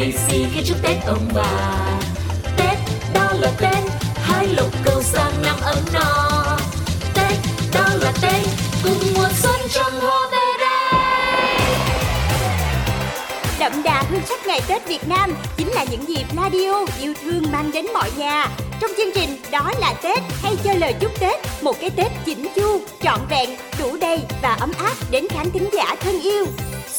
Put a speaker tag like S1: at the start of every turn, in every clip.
S1: lì xì khi chúc Tết ông bà. Tết, đó là Tết Hai lục cầu sang năm ấm no. Tết, đó là Tết Cùng mùa xuân trong hoa về đây
S2: Đậm đà hương sắc ngày Tết Việt Nam Chính là những dịp radio yêu thương mang đến mọi nhà. Trong chương trình Đó là Tết hay cho lời chúc Tết Một cái Tết chỉnh chu, trọn vẹn, đủ đầy và ấm áp đến khán thính giả thân yêu.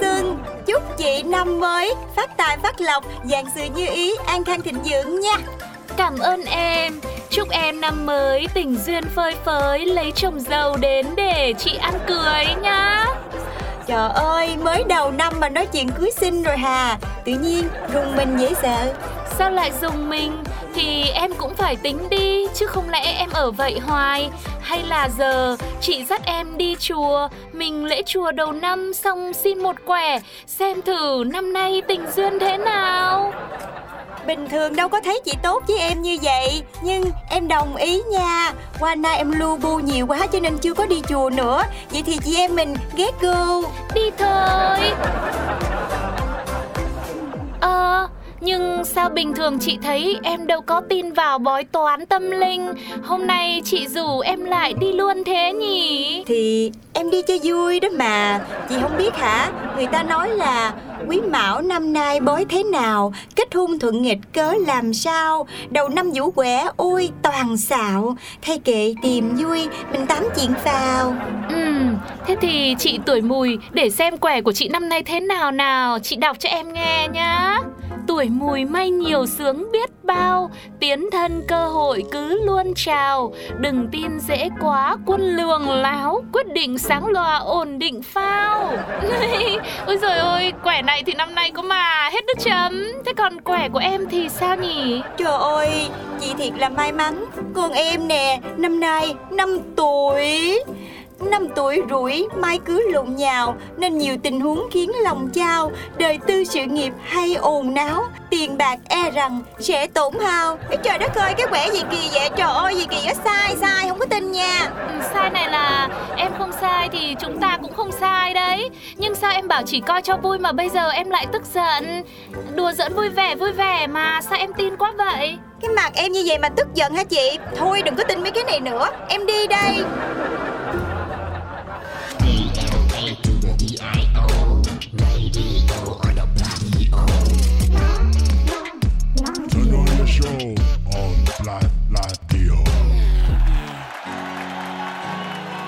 S2: Xuân. Chúc chị năm mới Phát tài phát lộc Vạn sự như ý An khang thịnh vượng nha.
S1: Cảm ơn em. Chúc em năm mới tình duyên phơi phới lấy chồng giàu đến để chị ăn cưới nhá.
S2: Trời ơi Mới đầu năm mà nói chuyện cưới xin rồi hà. Tự nhiên rùng mình dễ sợ.
S1: Sao lại dùng mình Thì em cũng phải tính đi Chứ không lẽ em ở vậy hoài? Hay là giờ chị dắt em đi chùa Mình lễ chùa đầu năm Xong xin một quẻ Xem thử năm nay tình duyên thế nào?
S2: Bình thường đâu có thấy chị tốt với em như vậy Nhưng em đồng ý nha. Qua nay em lu bu nhiều quá cho nên chưa có đi chùa nữa. Vậy thì chị em mình ghét go
S1: Đi thôi. Ờ nhưng sao bình thường chị thấy em đâu có tin vào bói toán tâm linh? Hôm nay chị rủ em lại đi luôn thế nhỉ?
S2: Thì em đi cho vui đó mà. Chị không biết hả? Người ta nói là Quý mão năm nay bói thế nào? Kết hôn thuận nghịch cớ làm sao? Đầu năm vũ quẻ ôi toàn xạo. Thay kệ tìm vui Mình tám chuyện vào
S1: Ừm, thế thì chị tuổi mùi để xem quẻ của chị năm nay thế nào nào. Chị đọc cho em nghe nhá Tuổi mùi may nhiều sướng biết bao. Tiến thân cơ hội cứ luôn trào Đừng tin dễ quá quân lường láo. Quyết định sáng lòa ổn định phao. Ôi trời ơi, quẻ này thì năm nay có mà hết nước chấm. Thế còn quẻ của em thì sao nhỉ?
S2: Trời ơi Chị thiệt là may mắn. Còn em nè Năm nay 5 tuổi. Năm tuổi rủi mai cứ lụng nhào Nên nhiều tình huống khiến lòng trao. Đời tư sự nghiệp hay ồn náo Tiền bạc e rằng sẽ tổn hao. Cái trời đất ơi cái quẻ gì kỳ vậy? Trời ơi gì kỳ vậy? Sai sai không có tin nha.
S1: Ừ, sai này là em không sai thì chúng ta cũng không sai đấy. Nhưng sao em bảo chỉ coi cho vui mà bây giờ em lại tức giận? Đùa giỡn vui vẻ vui vẻ mà sao em tin quá vậy?
S2: Cái mặt em như vậy mà tức giận hả chị? Thôi đừng có tin mấy cái này nữa Em đi đây
S3: show on Live Radio.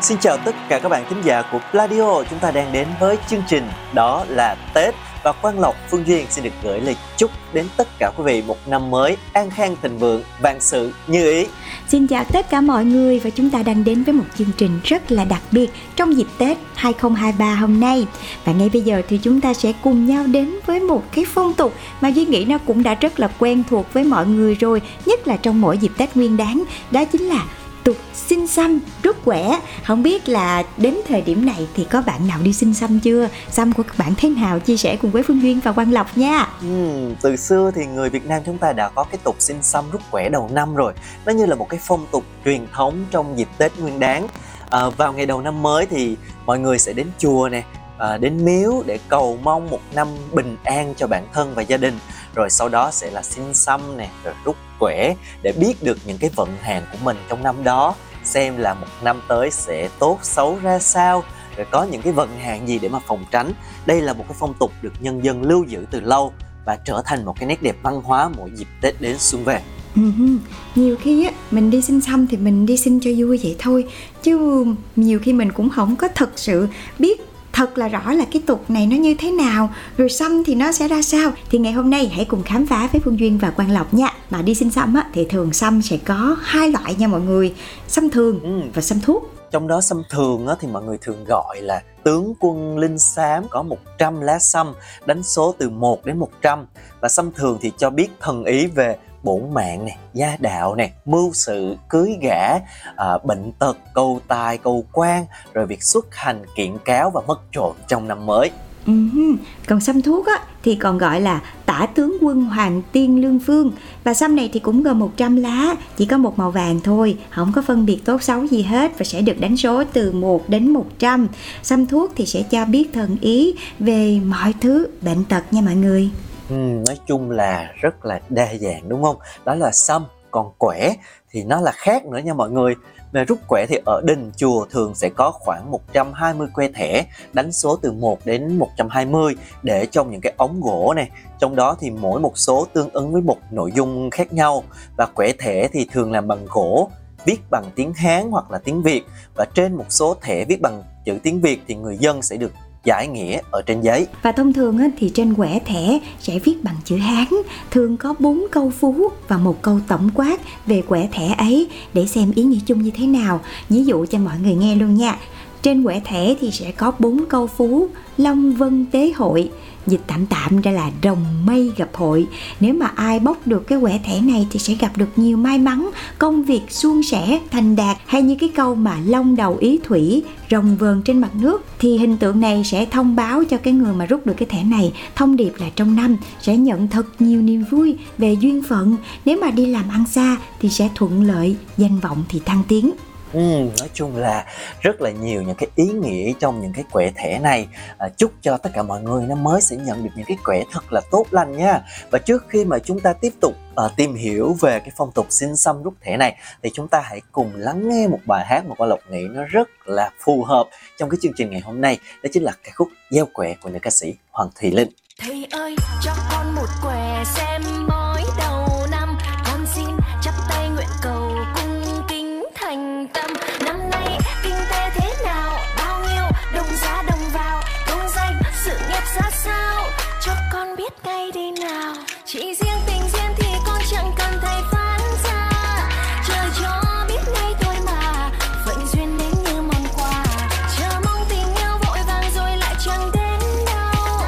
S4: Xin chào tất cả các bạn thính giả của Pladio Chúng ta đang đến với chương trình, Đó là Tết và Quang Lộc Phương Duyên xin được gửi lời chúc đến tất cả quý vị một năm mới an khang thịnh vượng, vạn sự như ý
S5: Xin chào tất cả mọi người và chúng ta đang đến với một chương trình rất là đặc biệt trong dịp Tết 2023 hôm nay. Và ngay bây giờ thì chúng ta sẽ cùng nhau đến với một cái phong tục mà Duy nghĩ nó cũng đã rất là quen thuộc với mọi người rồi, nhất là trong mỗi dịp Tết Nguyên đáng, đó chính là tục xin xăm rút quẻ. Không biết là đến thời điểm này thì có bạn nào đi xin xăm chưa? Xăm của các bạn thế nào? Chia sẻ cùng với phương duyên và quang lộc nha.
S4: Ừ, từ xưa thì người Việt Nam chúng ta đã có cái tục xin xăm rút quẻ đầu năm rồi. Nó như là một cái phong tục truyền thống trong dịp Tết Nguyên đáng à, vào ngày đầu năm mới thì mọi người sẽ đến chùa nè à, đến miếu để cầu mong một năm bình an cho bản thân và gia đình rồi sau đó sẽ là xin xăm nè, rồi rút quẻ để biết được những cái vận hạn của mình trong năm đó xem là một năm tới sẽ tốt xấu ra sao, rồi có những cái vận hạn gì để mà phòng tránh đây là một cái phong tục được nhân dân lưu giữ từ lâu và trở thành một cái nét đẹp văn hóa mỗi dịp Tết đến xuân về.
S5: Ừ nhiều khi á, mình đi xin xăm thì mình đi xin cho vui vậy thôi, chứ nhiều khi mình cũng không có thật sự biết thật là rõ là cái tục này nó như thế nào rồi xăm thì nó sẽ ra sao. Thì ngày hôm nay hãy cùng khám phá với phương duyên và quang lộc nha. Mà đi xin xăm á thì thường xăm sẽ có hai loại nha mọi người. Xăm thường
S4: Ừ.
S5: và xăm thuốc.
S4: Trong đó xăm thường á, thì mọi người thường gọi là tướng quân linh xám có 100 lá xăm đánh số từ 1 đến 100 và xăm thường thì cho biết thần ý về bổn mạng này, gia đạo này, mưu sự, cưới gả, à, bệnh tật, cầu tài, cầu quan, rồi việc xuất hành, kiện cáo và mất trộm trong năm mới.
S5: Ừ còn xăm thuốc á thì còn gọi là tả tướng quân hoàng tiên lương phương. Và xăm này thì cũng gồm 100 lá chỉ có một màu vàng thôi không có phân biệt tốt xấu gì hết và sẽ được đánh số từ 1 đến 100 xăm thuốc thì sẽ cho biết thần ý về mọi thứ bệnh tật nha mọi người.
S4: Ừ, nói chung là rất là đa dạng đúng không? Đó là xăm, còn quẻ thì nó là khác nữa nha mọi người. Về rút quẻ thì ở đình chùa thường sẽ có khoảng 120 que thẻ đánh số từ 1 đến 120 để trong những cái ống gỗ này. Trong đó thì mỗi một số tương ứng với một nội dung khác nhau và quẻ thẻ thì thường làm bằng gỗ viết bằng tiếng Hán hoặc là tiếng Việt và trên một số thẻ viết bằng chữ tiếng Việt thì người dân sẽ được giải nghĩa ở trên giấy.
S5: Và thông thường thì trên quẻ thẻ sẽ viết bằng chữ Hán, thường có 4 câu phú và một câu tổng quát về quẻ thẻ ấy để xem ý nghĩa chung như thế nào. Ví dụ cho mọi người nghe luôn nha. Trên quẻ thẻ thì sẽ có 4 câu phú Long Vân Tế Hội Dịch tạm tạm ra là rồng mây gặp hội. Nếu mà ai bóc được cái quẻ thẻ này thì sẽ gặp được nhiều may mắn Công việc suôn sẻ, thành đạt Hay như cái câu mà long đầu ý thủy, rồng vờn trên mặt nước. Thì hình tượng này sẽ thông báo cho cái người mà rút được cái thẻ này. Thông điệp là trong năm sẽ nhận thật nhiều niềm vui về duyên phận. Nếu mà đi làm ăn xa thì sẽ thuận lợi, danh vọng thì thăng tiến.
S4: Ừ, nói chung là rất là nhiều những cái ý nghĩa trong những cái quẻ thẻ này. À, chúc cho tất cả mọi người năm mới sẽ nhận được những cái quẻ thật là tốt lành nha. Và trước khi mà chúng ta tiếp tục à, tìm hiểu về cái phong tục xin xăm rút thẻ này thì chúng ta hãy cùng lắng nghe một bài hát mà qua lộc nghĩ nó rất là phù hợp trong cái chương trình ngày hôm nay. Đó chính là cái khúc gieo quẻ của nữ ca sĩ Hoàng Thùy Linh.
S6: Thầy ơi cho con một quẻ xem. Chỉ riêng tình duyên thì con chẳng cần thầy phán ra chờ cho biết ngay thôi mà Phận duyên đến như mong quà Chờ mong tình yêu vội vàng rồi lại chẳng đến đâu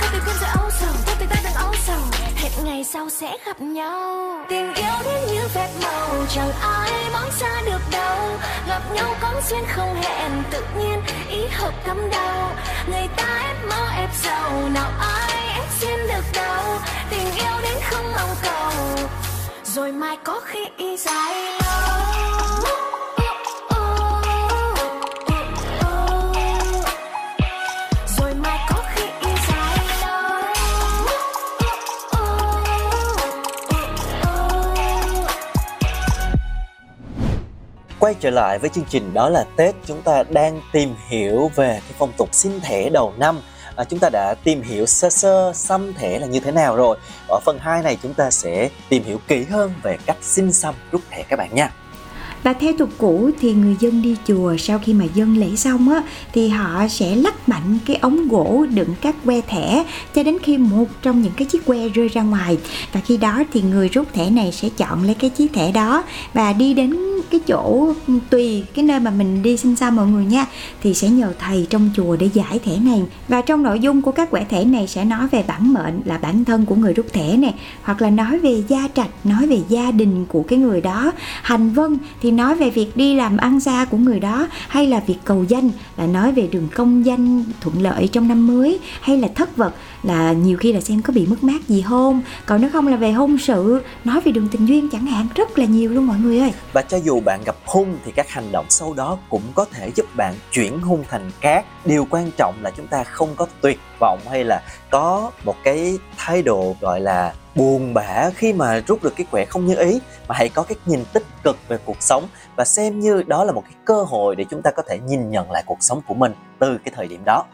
S6: Có tình quên rồi âu sầu Có tình ta đừng âu sầu Hẹn ngày sau sẽ gặp nhau Tình yêu đến như phép màu Chẳng ai mong xa được đâu Gặp nhau có duyên không hẹn Tự nhiên ý hợp cắm đầu, Người ta ép mơ ép giàu Nào ai xin được đâu Tình yêu đến không mong cầu. Rồi mai có khi y dài lâu.
S4: Quay trở lại với chương trình, đó là Tết chúng ta đang tìm hiểu về cái phong tục xin thẻ đầu năm à, chúng ta đã tìm hiểu sơ sơ xăm thẻ là như thế nào rồi. Ở phần 2 này chúng ta sẽ tìm hiểu kỹ hơn về cách xin xăm rút thẻ các bạn nha.
S5: Và theo tục cũ thì người dân đi chùa sau khi mà dân lễ xong á, thì họ sẽ lắc mạnh cái ống gỗ đựng các que thẻ cho đến khi một trong những cái chiếc que rơi ra ngoài. Và khi đó thì người rút thẻ này sẽ chọn lấy cái chiếc thẻ đó và đi đến cái chỗ ừ, tùy cái nơi mà mình đi xin xăm mọi người nha, thì sẽ nhờ thầy trong chùa để giải thẻ này. Và trong nội dung của các quẻ thẻ này sẽ nói về bản mệnh là bản thân của người rút thẻ này hoặc là nói về gia trạch, nói về gia đình của cái người đó. Hành vân thì nói về việc đi làm ăn xa của người đó, hay là việc cầu danh, là nói về đường công danh thuận lợi trong năm mới, hay là thất vật, là nhiều khi là xem có bị mất mát gì không? Còn nếu không là về hôn sự, nói về đường tình duyên chẳng hạn, rất là nhiều luôn mọi người ơi.
S4: Và cho dù bạn gặp hung thì các hành động sau đó cũng có thể giúp bạn chuyển hung thành cát. Điều quan trọng là chúng ta không có tuyệt vọng hay là có một cái thái độ gọi là buồn bã khi mà rút được cái quẻ không như ý, mà hãy có cái nhìn tích cực về cuộc sống và xem như đó là một cái cơ hội để chúng ta có thể nhìn nhận lại cuộc sống của mình từ cái thời điểm đó.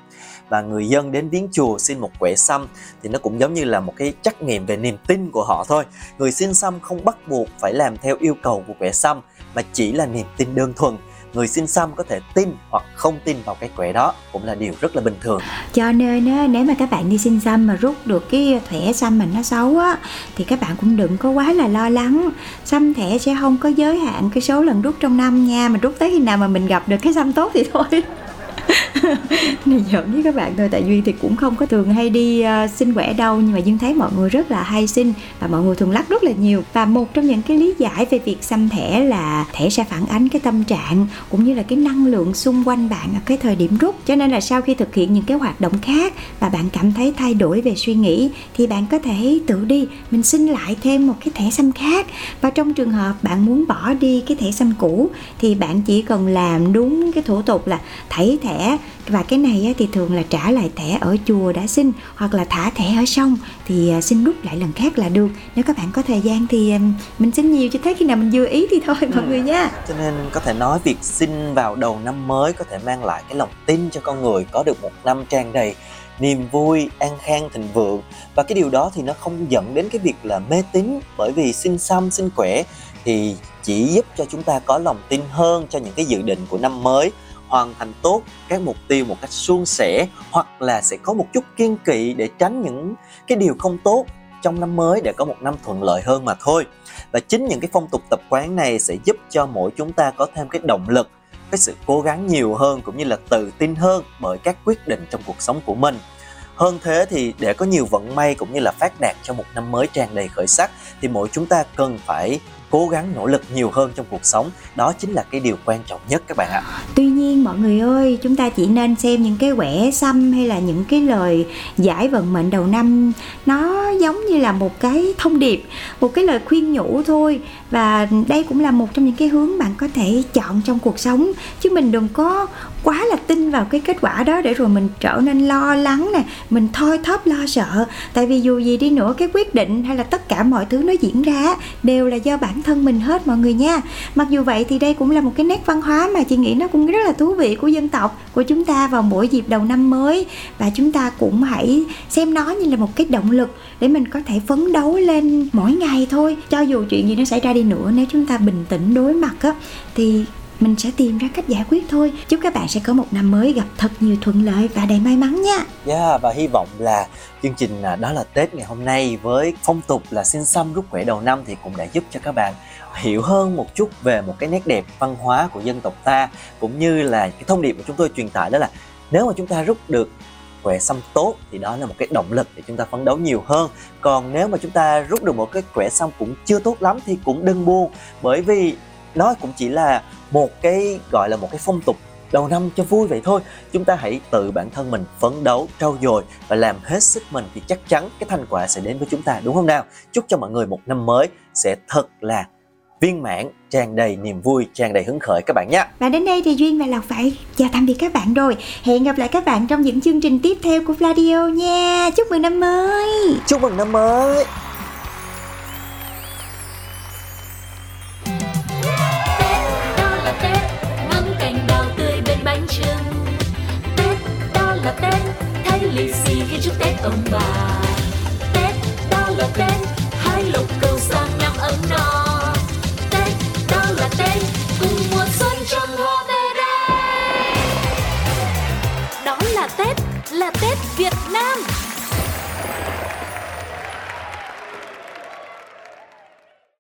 S4: Và người dân đến viếng chùa xin một quẻ xăm thì nó cũng giống như là một cái trắc nghiệm về niềm tin của họ thôi. Người xin xăm không bắt buộc phải làm theo yêu cầu của quẻ xăm, mà chỉ là niềm tin đơn thuần người xin xăm có thể tin hoặc không tin vào cái quẻ đó cũng là điều rất là bình thường.
S5: Cho nên á, nếu mà các bạn đi xin xăm mà rút được cái thẻ xăm mình nó xấu á thì các bạn cũng đừng có quá là lo lắng. Xăm thẻ sẽ không có giới hạn cái số lần rút trong năm nha mà rút tới khi nào mà mình gặp được cái xăm tốt thì thôi này giỡn với các bạn thôi tại duy thì cũng không có thường hay đi uh, xin quẻ đâu nhưng mà dương thấy mọi người rất là hay xin và mọi người thường lắc rất là nhiều. Và một trong những cái lý giải về việc xăm thẻ là thẻ sẽ phản ánh cái tâm trạng cũng như là cái năng lượng xung quanh bạn ở cái thời điểm rút. Cho nên là sau khi thực hiện những cái hoạt động khác và bạn cảm thấy thay đổi về suy nghĩ thì bạn có thể tự đi mình xin lại thêm một cái thẻ xăm khác. Và trong trường hợp bạn muốn bỏ đi cái thẻ xăm cũ thì bạn chỉ cần làm đúng cái thủ tục là thảy thẻ và cái này thì thường là trả lại thẻ ở chùa đã xin hoặc là thả thẻ ở sông. Thì à, xin rút lại lần khác là được. Nếu các bạn có thời gian thì mình xin nhiều cho tới khi nào mình vừa ý thì thôi mọi người nha.
S4: Cho nên có thể nói việc xin vào đầu năm mới có thể mang lại cái lòng tin cho con người có được một năm tràn đầy niềm vui an khang thịnh vượng. Và cái điều đó thì nó không dẫn đến cái việc là mê tín. Bởi vì xin xăm xin khỏe thì chỉ giúp cho chúng ta có lòng tin hơn cho những cái dự định của năm mới hoàn thành tốt các mục tiêu một cách suôn sẻ, hoặc là sẽ có một chút kiên kỵ để tránh những cái điều không tốt trong năm mới để có một năm thuận lợi hơn mà thôi. Và chính những cái phong tục tập quán này sẽ giúp cho mỗi chúng ta có thêm cái động lực, cái sự cố gắng nhiều hơn cũng như là tự tin hơn bởi các quyết định trong cuộc sống của mình. Hơn thế thì để có nhiều vận may cũng như là phát đạt cho một năm mới tràn đầy khởi sắc thì mỗi chúng ta cần phải cố gắng nỗ lực nhiều hơn trong cuộc sống. Đó chính là cái điều quan trọng nhất các bạn ạ.
S5: Tuy nhiên mọi người ơi, chúng ta chỉ nên xem những cái quẻ xăm hay là những cái lời giải vận mệnh đầu năm. Nó giống như là một cái thông điệp, một cái lời khuyên nhủ thôi. Và đây cũng là một trong những cái hướng bạn có thể chọn trong cuộc sống. Chứ mình đừng có quá là tin vào cái kết quả đó để rồi mình trở nên lo lắng nè, mình thôi thóp lo sợ. Tại vì dù gì đi nữa, cái quyết định hay là tất cả mọi thứ nó diễn ra đều là do bản thân mình hết mọi người nha. Mặc dù vậy thì đây cũng là một cái nét văn hóa mà chị nghĩ nó cũng rất là thú vị của dân tộc, của chúng ta vào mỗi dịp đầu năm mới. Và chúng ta cũng hãy xem nó như là một cái động lực để mình có thể phấn đấu lên mỗi ngày thôi. Cho dù chuyện gì nó xảy ra đi nữa, nếu chúng ta bình tĩnh đối mặt á, thì mình sẽ tìm ra cách giải quyết thôi. Chúc các bạn sẽ có một năm mới gặp thật nhiều thuận lợi và đầy may mắn nha.
S4: Yeah, dạ, và hy vọng là chương trình à, đó là tết ngày hôm nay với phong tục là xin xăm rút khỏe đầu năm thì cũng đã giúp cho các bạn hiểu hơn một chút về một cái nét đẹp văn hóa của dân tộc ta cũng như là cái thông điệp mà chúng tôi truyền tải đó là nếu mà chúng ta rút được quẻ xăm tốt thì đó là một cái động lực để chúng ta phấn đấu nhiều hơn. Còn nếu mà chúng ta rút được một cái quẻ xăm cũng chưa tốt lắm thì cũng đừng buồn bởi vì nó cũng chỉ là một cái gọi là một cái phong tục đầu năm cho vui vậy thôi. Chúng ta hãy tự bản thân mình phấn đấu trau dồi và làm hết sức mình thì chắc chắn cái thành quả sẽ đến với chúng ta đúng không nào? Chúc cho mọi người một năm mới sẽ thật là viên mãn tràn đầy niềm vui tràn đầy hứng khởi các bạn nhé.
S5: Và đến đây thì duyên và lộc phải chào tạm biệt các bạn rồi. Hẹn gặp lại các bạn trong những chương trình tiếp theo của Vladio nha. Chúc mừng năm mới.
S4: Chúc mừng năm mới